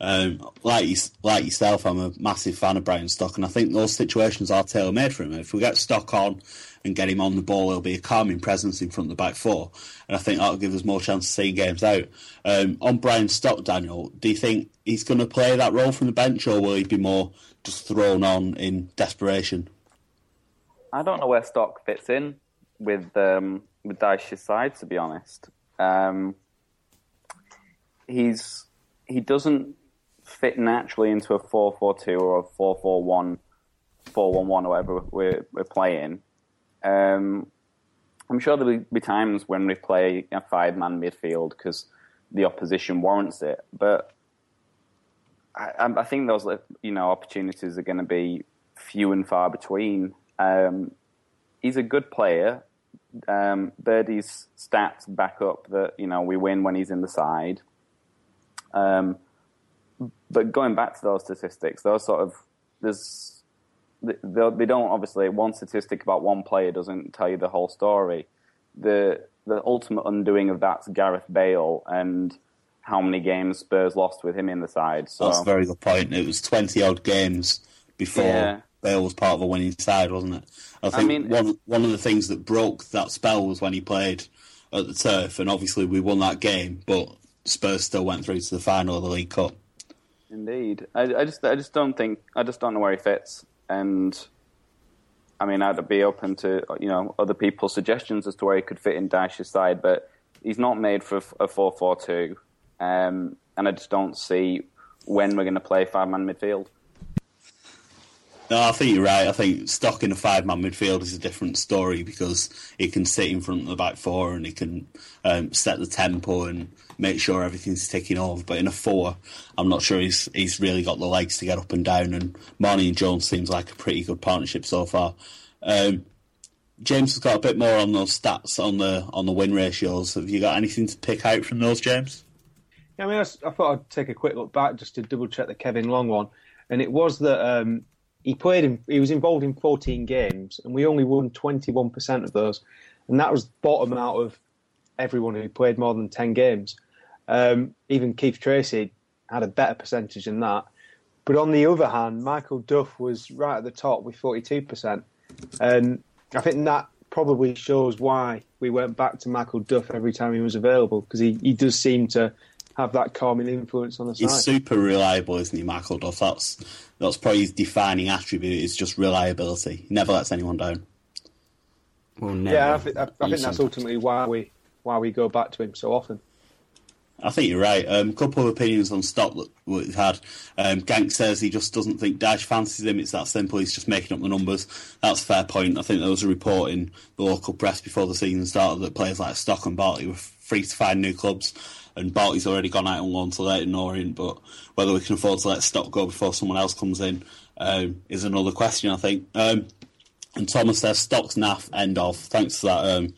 Um, like you, like yourself, I'm a massive fan of Brian Stock, and I think those situations are tailor made for him. If we get Stock on and get him on the ball, he'll be a calming presence in front of the back four, and I think that'll give us more chance of seeing games out. Um, on Brian Stock, Daniel, do you think he's going to play that role from the bench, or will he be more just thrown on in desperation? I don't know where Stock fits in with um, with Dyche's side, to be honest. Um, he's he doesn't fit naturally into a 4-4-2 or a 4-4-1, 4-1-1 or whatever we're, we're playing. Um, I'm sure there'll be times when we play a five-man midfield because the opposition warrants it, but I, I think those you know opportunities are going to be few and far between. Um, he's a good player. Um, Birdie's stats back up that you know we win when he's in the side. Um, but going back to those statistics, those sort of there's they, they don't obviously one statistic about one player doesn't tell you the whole story. The the ultimate undoing of that's Gareth Bale and how many games Spurs lost with him in the side. So That's a very good point. It was 20 odd games before Yeah. Bale was part of a winning side, wasn't it? I think mean- one one of the things that broke that spell was when he played at the turf, and obviously we won that game, but Spurs still went through to the final of the League Cup. Indeed, I, I just I just don't think I just don't know where he fits, and I mean I'd be open to you know other people's suggestions as to where he could fit in Dyche's side, but he's not made for a four four two, um, and I just don't see when we're going to play five man midfield. No, I think you're right. I think stock in a five man midfield is a different story because he can sit in front of the back four and he can um, set the tempo and make sure everything's ticking over. But in a four, I'm not sure he's he's really got the legs to get up and down. And Marney and Jones seems like a pretty good partnership so far. Um, James has got a bit more on those stats on the on the win ratios. Have you got anything to pick out from those, James? Yeah, I mean, I thought I'd take a quick look back just to double check the Kevin Long one, and it was that um, he played in, he was involved in 14 games, and we only won 21% of those, and that was bottom out of everyone who played more than 10 games. Um, even Keith Treacy had a better percentage than that. But on the other hand, Michael Duff was right at the top with 42%, and I think that probably shows why we went back to Michael Duff every time he was available because he, he does seem to have that calming influence on the side. He's super reliable, isn't he, Michael Duff? That's that's probably his defining attribute. Is just reliability. He never lets anyone down. Well, never. yeah, I think, I, I think that's ultimately why we why we go back to him so often. I think you're right. A um, couple of opinions on Stock that we've had. Um, Gank says he just doesn't think Dyche fancies him. It's that simple. He's just making up the numbers. That's a fair point. I think there was a report in the local press before the season started that players like Stock and Bartley were free to find new clubs. And Bartley's already gone out on loan to Leyton Orient, but whether we can afford to let Stock go before someone else comes in um, is another question, I think. And Thomas says Stock's naff, end of. Thanks for that um,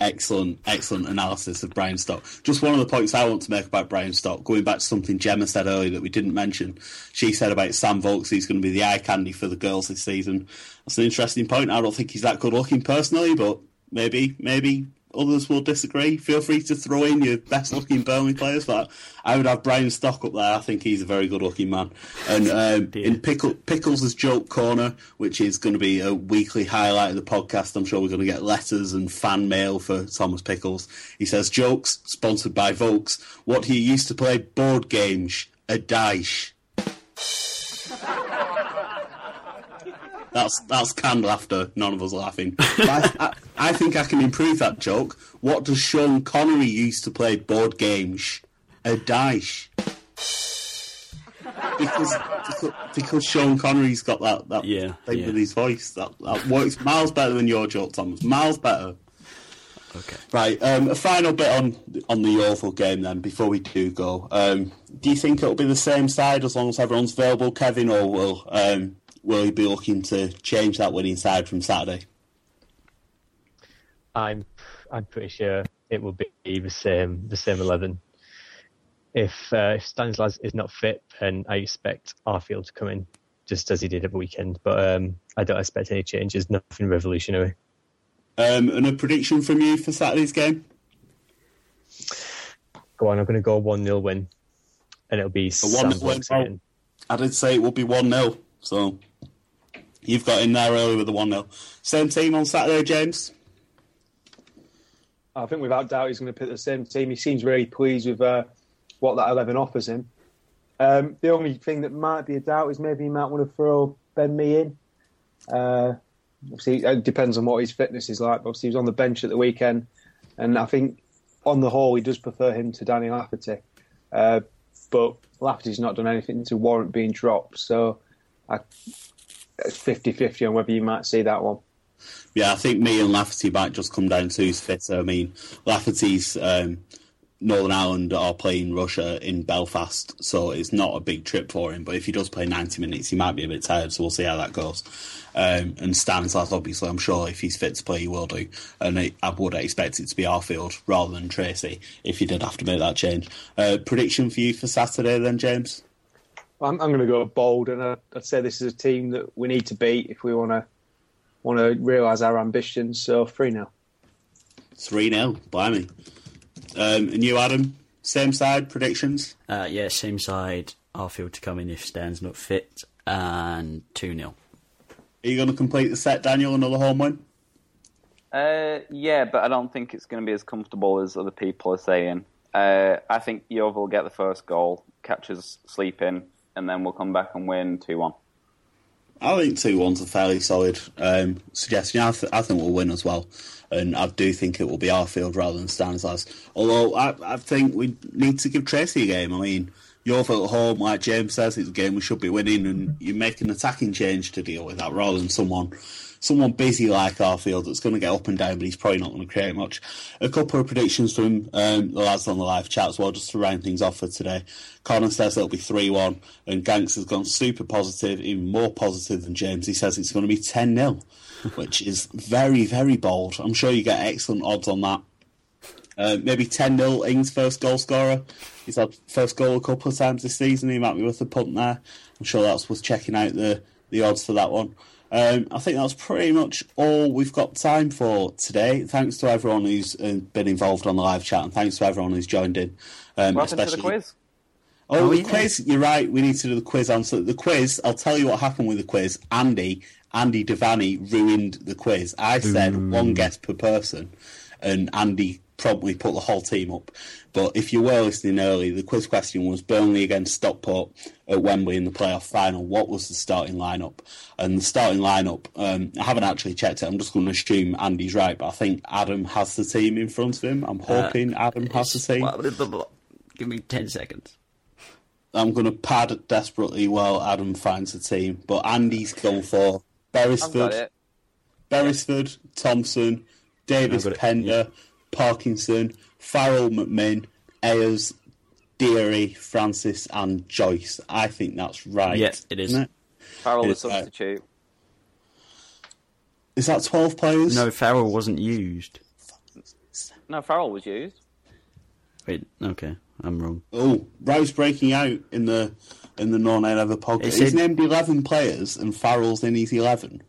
excellent, excellent analysis of Brian Stock. Just one of the points I want to make about Brian Stock, going back to something Gemma said earlier that we didn't mention. She said about Sam Vokes, he's going to be the eye candy for the girls this season. That's an interesting point. I don't think he's that good looking personally, but maybe, maybe others will disagree. Feel free to throw in your best looking Burnley players, but I would have Brian Stock up there. I think he's a very good looking man. And *laughs* um, in Pickle, Pickles' joke corner, which is going to be a weekly highlight of the podcast, I'm sure we're going to get letters and fan mail for Thomas Pickles. He says, Jokes, sponsored by Vokes. What he used to play board games, a dice. That's that's canned laughter. None of us laughing. *laughs* I, I, I, think I can improve that joke. What does Sean Connery used to play board games? A dice. Because, because, Sean Connery's got that, that yeah, thing yeah. with his voice. That, that works miles better than your joke, Thomas. Miles better. Okay. Right. Um, a final bit on on the Yeovil game then before we do go. Um, do you think it'll be the same side as long as everyone's available, Kevin, or will um, will he be looking to change that winning side from Saturday? I'm I'm pretty sure it will be the same the same eleven. If uh, if Stanislas is not fit, then I expect Arfield to come in just as he did at the weekend. But um, I don't expect any changes. Nothing revolutionary. Um, and a prediction from you for Saturday's game? Go on, I'm going to go one 0 win, and it'll be A one 0 win. I did say it would be one 0 so you've got in there early with the one 0 Same team on Saturday, James. I think without doubt he's going to pick the same team. He seems really pleased with uh, what that 11 offers him. Um, the only thing that might be a doubt is maybe he might want to throw Ben Mee in. Uh, obviously, it depends on what his fitness is like. But obviously, he was on the bench at the weekend, and I think on the whole, he does prefer him to Danny Lafferty. Uh, but Lafferty's not done anything to warrant being dropped, so I, it's 50-50 on whether you might see that one. Yeah, I think Mee and Lafferty might just come down to who's fitter. I mean, Lafferty's um, Northern Ireland are playing Russia in Belfast, so it's not a big trip for him. But if he does play 90 minutes, he might be a bit tired, so we'll see how that goes. Um, and Stanislas, obviously, I'm sure if he's fit to play, he will do. And I, I would expect it to be Arfield rather than Treacy if he did have to make that change. Uh, prediction for you for Saturday, then, James? I'm, I'm going to go bold, and I'd, I'd say this is a team that we need to beat if we want to want to realise our ambitions. So three 0 3 0, blimey. Um, and you, Adam, same side predictions? Uh, yeah, same side. Arfield to come in if Stan's not fit, and two 0 Are you going to complete the set, Daniel? Another home win? Uh, yeah, but I don't think it's going to be as comfortable as other people are saying. Uh, I think Yeovil will get the first goal, catches sleeping, and then we'll come back and win 2 1. I think 2 1's a fairly solid um, suggestion. I, th- I think we'll win as well. And I do think it will be Arfield rather than Stanislas. Although I, I think we need to give Treacy a game. I mean, Yeovil at home, like James says, it's a game we should be winning, and you make an attacking change to deal with that rather than someone someone busy like Arfield that's going to get up and down, but he's probably not going to create much. A couple of predictions from um, the lads on the live chat as well, just to round things off for today. Connor says it'll be 3 1, and Ganks has gone super positive, even more positive than James. He says it's going to be 10 0, *laughs* which is very, very bold. I'm sure you get excellent odds on that. Uh, maybe 10 0 Ings first goal scorer. He's had first goal a couple of times this season. He might be worth a punt there. I'm sure that's worth checking out the, the odds for that one. Um, I think that's pretty much all we've got time for today. Thanks to everyone who's been involved on the live chat, and thanks to everyone who's joined in. Um, What happened to the quiz? Oh, Oh, the yeah. quiz. You're right. We need to do the quiz answer. The quiz. I'll tell you what happened with the quiz. Andy, Andy Devani ruined the quiz. I said one guess per person, and Andy promptly put the whole team up. But if you were listening early, the quiz question was Burnley against Stockport at Wembley in the playoff final. What was the starting lineup? And the starting lineup, um, I haven't actually checked it. I'm just going to assume Andy's right, but I think Adam has the team in front of him. I'm hoping Adam has the team. Give me 10 seconds. I'm going to pad desperately while Adam finds the team. But Andy's gone for Beresford. Beresford, Thompson, Davis I've got it, Pender, Parkinson, Farrell McMinn, Eyres, Deary, Francis, and Joyce. I think that's right. Yeah, it is. isn't it? Farrell the It's, uh, substitute. Is that 12 players? No, Farrell wasn't used. No, Farrell was used. Wait, okay, I'm wrong. Oh, Rouse breaking out in the in the non ever podcast. It He's named 11 players and Farrell's in his 11.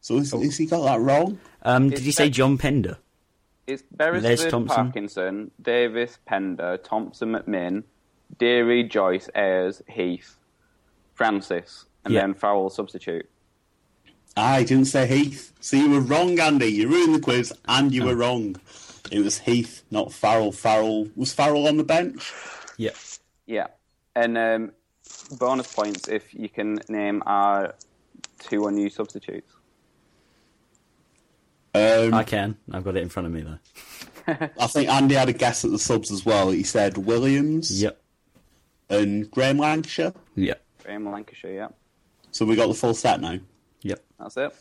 So is, has he got that wrong? Um, did It's you say John Pender? It's Les Beresford, Parkinson, Davis, Pender, Thompson, McMinn, Deary, Joyce, Eyres, Heath, Francis, and Yeah. then Farrell substitute. I didn't say Heath. So you were wrong, Andy. You ruined the quiz and you Oh. were wrong. It was Heath, not Farrell. Farrell was Farrell on the bench. Yeah. Yeah. And um, bonus points if you can name our two unused substitutes. Um, I can. I've got it in front of me though. I think Andy had a guess at the subs as well. He said Williams Yep. and Graham Lancashire. Yep. Graham Lancashire, yeah. So we got the full set now. Yep. That's it.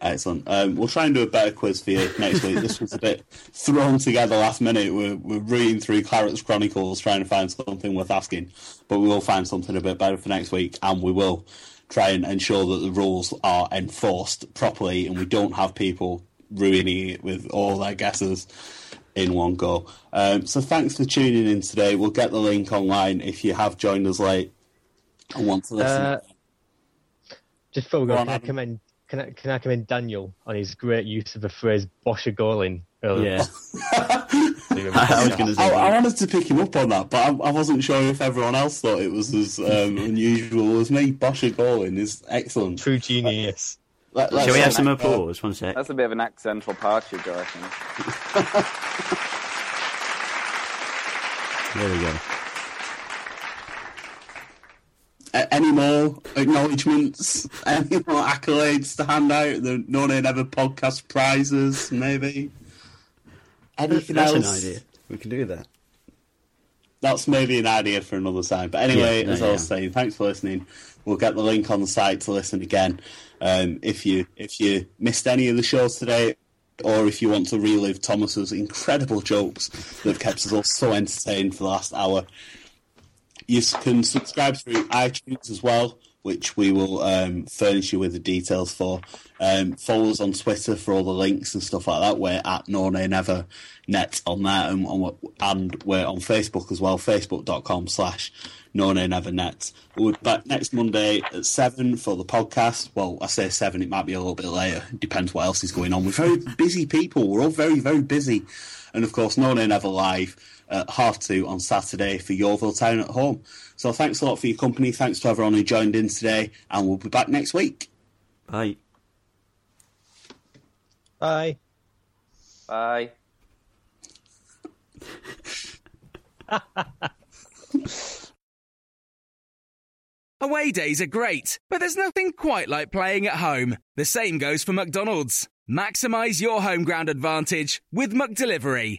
Excellent. Um, we'll try and do a better quiz for you next week. This was a bit thrown together last minute. We're, we're reading through Claret's Chronicles trying to find something worth asking, but we will find something a bit better for next week, and we will try and ensure that the rules are enforced properly and we don't have people ruining it with all their guesses in one go. Um, so thanks for tuning in today. We'll get the link online if you have joined us late and want to listen. Uh, Just before we Go go, on, can I Adam. Commend can I, can I commend Daniel on his great use of the phrase "bosh a goal earlier? Yeah. *laughs* I was going to say. I, I wanted to pick him up on that, but I, I wasn't sure if everyone else thought it was as um, *laughs* unusual as me. Bosch Golin is excellent. True genius. Let, let's Shall we have some applause? One sec. That's a bit of an accidental partridge, I reckon. *laughs* There we go. Any more acknowledgements? *laughs* Any more accolades to hand out? The No Nay Never podcast prizes, maybe? Anything That's an idea. We can do that. That's maybe an idea for another time. But anyway, Yeah, no, as I was saying, thanks for listening. We'll get the link on the site to listen again. Um, if you if you missed any of the shows today, or if you want to relive Thomas's incredible jokes that have kept us all so entertained for the last hour, you can subscribe through iTunes as well, which we will um, furnish you with the details for. Um, follow us on Twitter for all the links and stuff like that. We're at No Never Net on that, and, and we're on Facebook as well, facebook.com slash No Never Net. We'll be back next Monday at 7 for the podcast. Well, I say 7, it might be a little bit later. It depends what else is going on. We're very busy people. We're all very, very busy. And of course, No Nay Never Live at half two on Saturday for Yeovil Town at home. So thanks a lot for your company. Thanks to everyone who joined in today, and we'll be back next week. Bye. Bye. Bye. *laughs* Away days are great, but there's nothing quite like playing at home. The same goes for McDonald's. Maximize your home ground advantage with McDelivery.